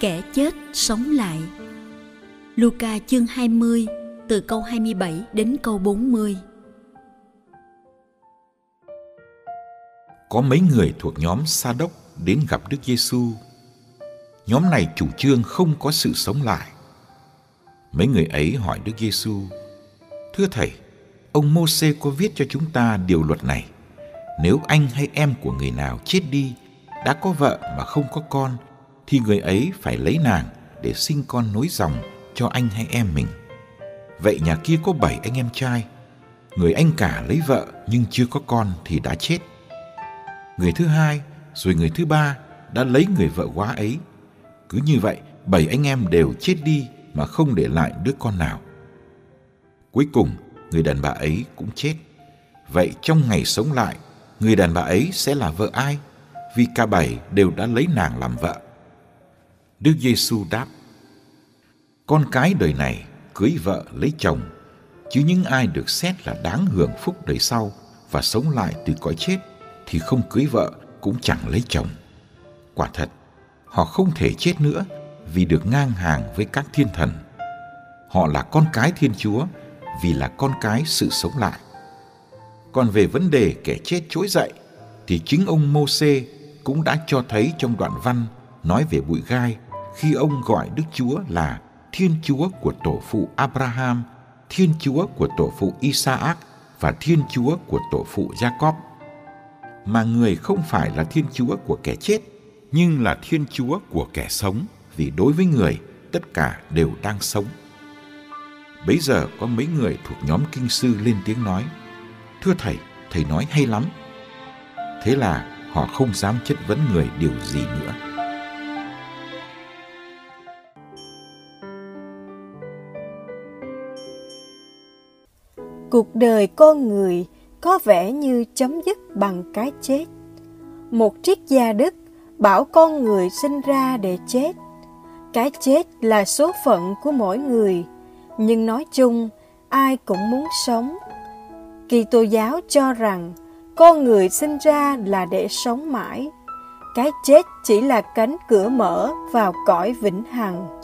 Kẻ chết sống lại Luca chương 20 từ câu 27 đến câu 40 Có mấy người thuộc nhóm Sa đốc đến gặp Đức Giêsu. Nhóm này chủ trương không có sự sống lại. Mấy người ấy hỏi Đức Giêsu: "Thưa thầy, ông Môsê có viết cho chúng ta điều luật này: nếu anh hay em của người nào chết đi, đã có vợ mà không có con thì người ấy phải lấy nàng để sinh con nối dòng cho anh hay em mình. Vậy nhà kia có bảy anh em trai, người anh cả lấy vợ nhưng chưa có con thì đã chết. Người thứ hai, rồi người thứ ba đã lấy người vợ quá ấy. Cứ như vậy, bảy anh em đều chết đi mà không để lại đứa con nào. Cuối cùng, người đàn bà ấy cũng chết. Vậy trong ngày sống lại, người đàn bà ấy sẽ là vợ ai? Vì cả bảy đều đã lấy nàng làm vợ. Đức Giêsu đáp: Con cái đời này cưới vợ lấy chồng, chứ những ai được xét là đáng hưởng phúc đời sau và sống lại từ cõi chết thì không cưới vợ cũng chẳng lấy chồng. Quả thật, họ không thể chết nữa vì được ngang hàng với các thiên thần. Họ là con cái Thiên Chúa vì là con cái sự sống lại. Còn về vấn đề kẻ chết trỗi dậy thì chính ông Môsê cũng đã cho thấy trong đoạn văn nói về bụi gai khi ông gọi Đức Chúa là Thiên Chúa của tổ phụ Abraham, Thiên Chúa của tổ phụ Isaac và Thiên Chúa của tổ phụ Jacob. Mà người không phải là Thiên Chúa của kẻ chết, nhưng là Thiên Chúa của kẻ sống, vì đối với người tất cả đều đang sống. Bấy giờ có mấy người thuộc nhóm kinh sư lên tiếng nói, Thưa Thầy, Thầy nói hay lắm. Thế là họ không dám chất vấn người điều gì nữa. Cuộc đời con người có vẻ như chấm dứt bằng cái chết. Một triết gia đức bảo con người sinh ra để chết. Cái chết là số phận của mỗi người, nhưng nói chung, ai cũng muốn sống. Kỳ tô giáo cho rằng con người sinh ra là để sống mãi. Cái chết chỉ là cánh cửa mở vào cõi vĩnh hằng.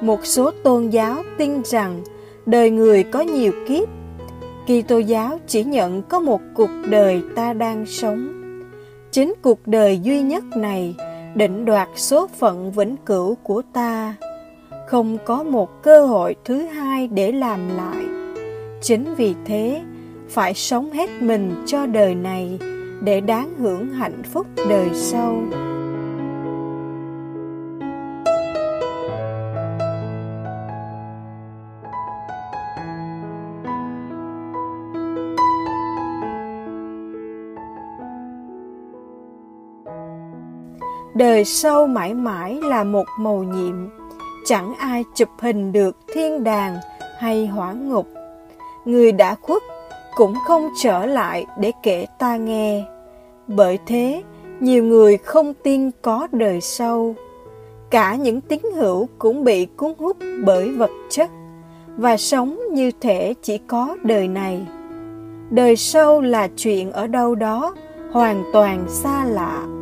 Một số tôn giáo tin rằng đời người có nhiều kiếp Kitô giáo chỉ nhận có một cuộc đời ta đang sống. Chính cuộc đời duy nhất này định đoạt số phận vĩnh cửu của ta. Không có một cơ hội thứ hai để làm lại. Chính vì thế, phải sống hết mình cho đời này để đáng hưởng hạnh phúc đời sau. Đời sau mãi mãi là một màu nhiệm. Chẳng ai chụp hình được thiên đàng hay hỏa ngục. Người đã khuất cũng không trở lại để kể ta nghe. Bởi thế, nhiều người không tin có đời sau. Cả những tín hữu cũng bị cuốn hút bởi vật chất, và sống như thể chỉ có đời này. Đời sau là chuyện ở đâu đó hoàn toàn xa lạ.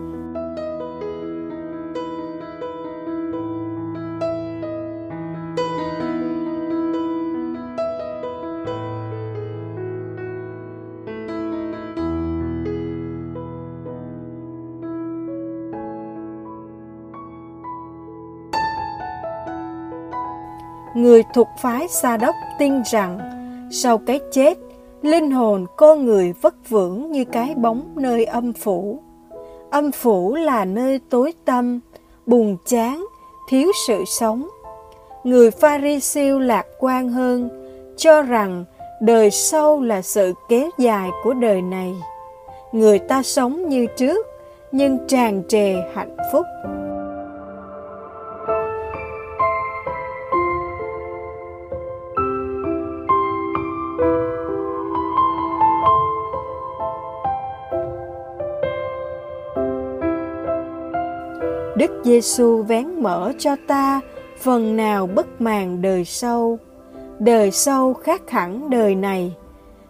Người thuộc phái Sa Đốc tin rằng sau cái chết, linh hồn con người vất vưởng như cái bóng nơi âm phủ. Âm phủ là nơi tối tăm, buồn chán, thiếu sự sống. Người pha ri siêu lạc quan hơn, cho rằng đời sau là sự kéo dài của đời này. Người ta sống như trước, nhưng tràn trề hạnh phúc. Giêsu vén mở cho ta phần nào bất màng đời sau. Đời sau khác hẳn đời này.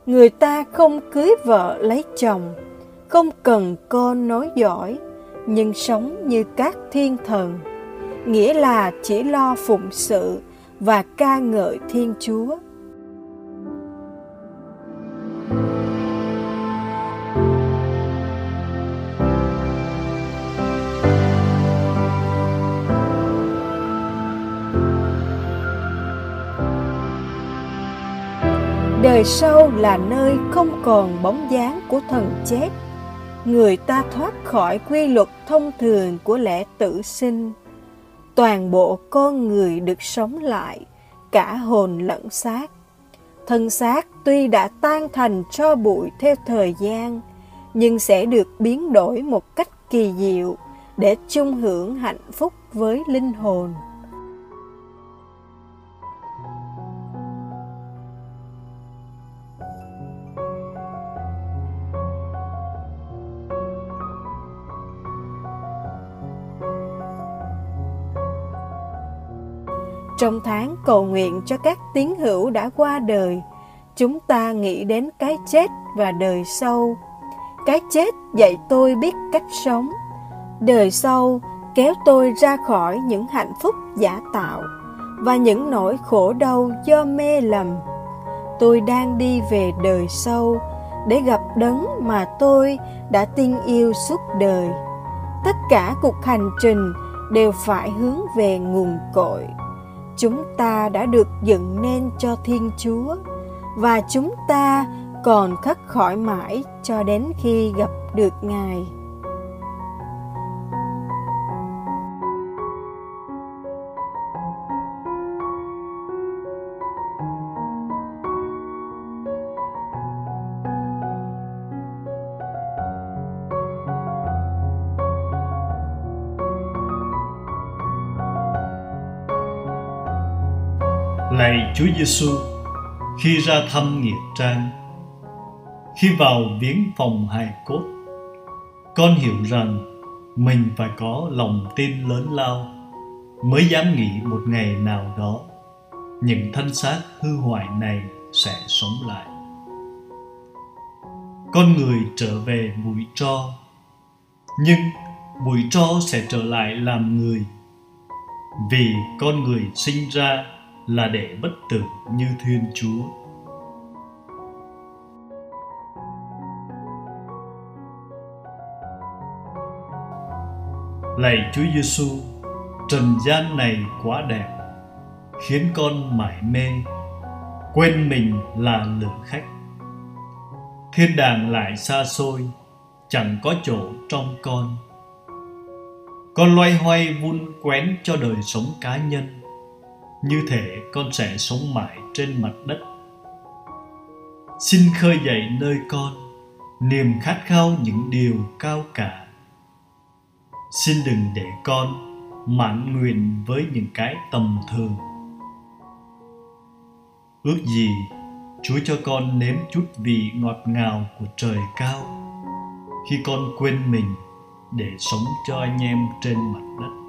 Người ta không cưới vợ lấy chồng, không cần con nói giỏi, nhưng sống như các thiên thần. Nghĩa là chỉ lo phụng sự và ca ngợi Thiên Chúa. Đời sau là nơi không còn bóng dáng của thần chết. Người ta thoát khỏi quy luật thông thường của lẽ tử sinh. Toàn bộ con người được sống lại, cả hồn lẫn xác. Thân xác tuy đã tan thành cho bụi theo thời gian, nhưng sẽ được biến đổi một cách kỳ diệu để chung hưởng hạnh phúc với linh hồn. Trong tháng cầu nguyện cho các tín hữu đã qua đời, chúng ta nghĩ đến cái chết và đời sau. Cái chết dạy tôi biết cách sống. Đời sau kéo tôi ra khỏi những hạnh phúc giả tạo và những nỗi khổ đau do mê lầm. Tôi đang đi về đời sau để gặp đấng mà tôi đã tin yêu suốt đời. Tất cả cuộc hành trình đều phải hướng về nguồn cội chúng ta đã được dựng nên cho thiên chúa, và chúng ta còn khắc khỏi mãi cho đến khi gặp được ngài. Lạy Chúa Giêsu, khi ra thăm nghiệp trang, khi vào viếng phòng hài cốt, con hiểu rằng mình phải có lòng tin lớn lao mới dám nghĩ một ngày nào đó những thân xác hư hoại này sẽ sống lại. Con người trở về bụi tro, nhưng bụi tro sẽ trở lại làm người vì con người sinh ra là để bất tử như Thiên Chúa. Lạy Chúa Giêsu, trần gian này quá đẹp, khiến con mải mê, quên mình là lữ khách. Thiên đàng lại xa xôi, chẳng có chỗ trong con. Con loay hoay vun quén cho đời sống cá nhân như thể con sẽ sống mãi trên mặt đất. Xin khơi dậy nơi con, niềm khát khao những điều cao cả. Xin đừng để con mãn nguyện với những cái tầm thường. Ước gì chúa cho con nếm chút vị ngọt ngào của trời cao khi con quên mình để sống cho anh em trên mặt đất.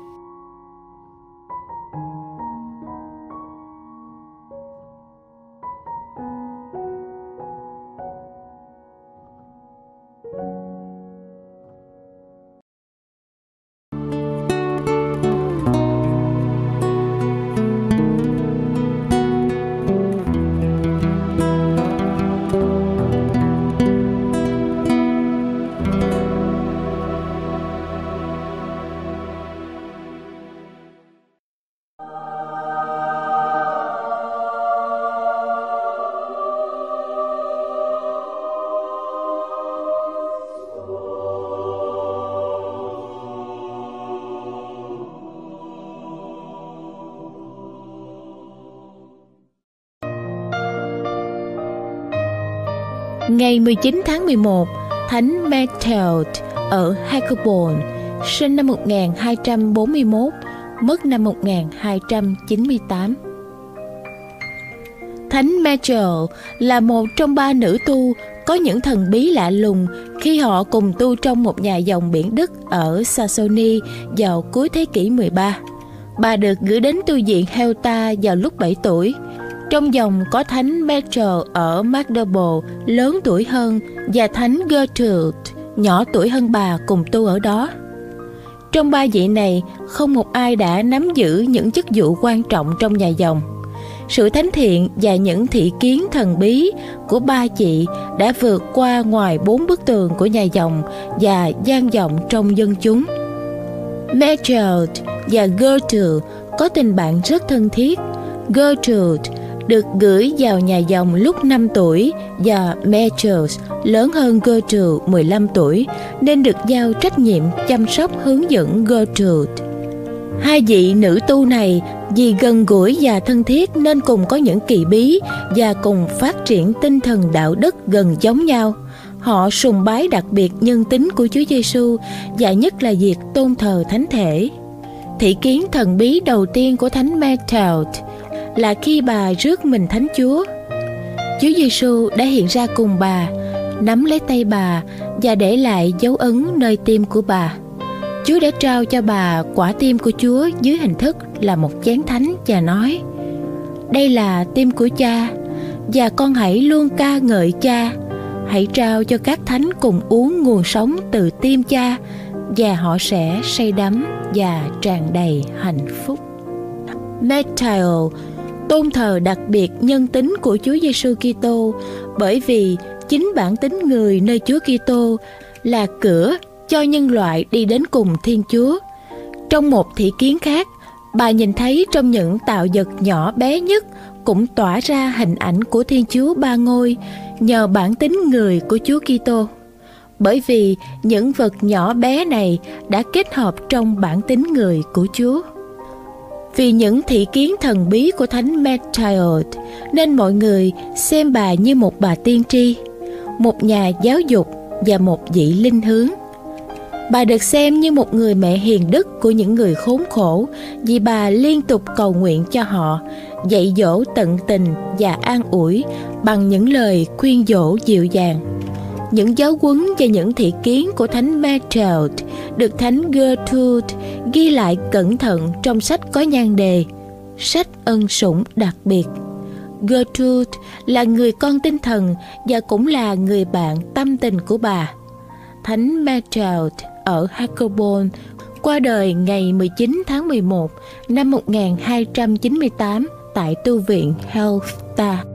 Ngày 19 tháng 11, Thánh Method ở Hycobon, sinh năm 1241, mất năm 1298. Thánh Machel là một trong ba nữ tu có những thần bí lạ lùng khi họ cùng tu trong một nhà dòng biển Đức ở Saxony vào cuối thế kỷ 13. Bà được gửi đến tu viện Helta vào lúc 7 tuổi. Trong dòng có thánh Machel ở Magdeburg lớn tuổi hơn và thánh Gertrude nhỏ tuổi hơn bà cùng tu ở đó. Trong ba vị này, không một ai đã nắm giữ những chức vụ quan trọng trong nhà dòng. Sự thánh thiện và những thị kiến thần bí của ba chị đã vượt qua ngoài bốn bức tường của nhà dòng và gian vọng trong dân chúng. Mecheld và Gertrude có tình bạn rất thân thiết. Gertrude được gửi vào nhà dòng lúc 5 tuổi và Mechels lớn hơn Gertrude 15 tuổi, nên được giao trách nhiệm chăm sóc hướng dẫn Gertrude. Hai vị nữ tu này vì gần gũi và thân thiết nên cùng có những kỳ bí và cùng phát triển tinh thần đạo đức gần giống nhau. Họ sùng bái đặc biệt nhân tính của Chúa Giêsu và nhất là việc tôn thờ thánh thể. Thị kiến thần bí đầu tiên của thánh Method là khi bà rước mình thánh Chúa. Chúa Giêsu đã hiện ra cùng bà, nắm lấy tay bà và để lại dấu ấn nơi tim của bà. Chúa đã trao cho bà quả tim của Chúa dưới hình thức là một chén thánh và nói Đây là tim của cha và con hãy luôn ca ngợi cha Hãy trao cho các thánh cùng uống nguồn sống từ tim cha và họ sẽ say đắm và tràn đầy hạnh phúc. Matthew tôn thờ đặc biệt nhân tính của Chúa Giêsu Kitô bởi vì chính bản tính người nơi Chúa Kitô là cửa cho nhân loại đi đến cùng Thiên Chúa. Trong một thị kiến khác, bà nhìn thấy trong những tạo vật nhỏ bé nhất cũng tỏa ra hình ảnh của Thiên Chúa ba ngôi nhờ bản tính người của Chúa Kitô. Bởi vì những vật nhỏ bé này đã kết hợp trong bản tính người của Chúa. Vì những thị kiến thần bí của Thánh Matthias nên mọi người xem bà như một bà tiên tri, một nhà giáo dục và một vị linh hướng. Bà được xem như một người mẹ hiền đức của những người khốn khổ vì bà liên tục cầu nguyện cho họ, dạy dỗ tận tình và an ủi bằng những lời khuyên dỗ dịu dàng. Những giáo huấn và những thị kiến của Thánh Method được Thánh Gertrude ghi lại cẩn thận trong sách có nhan đề Sách ân sủng đặc biệt. Gertrude là người con tinh thần và cũng là người bạn tâm tình của bà. Thánh Method ở Hackerborn qua đời ngày 19 tháng 11 năm 1298 tại tu viện Helfta.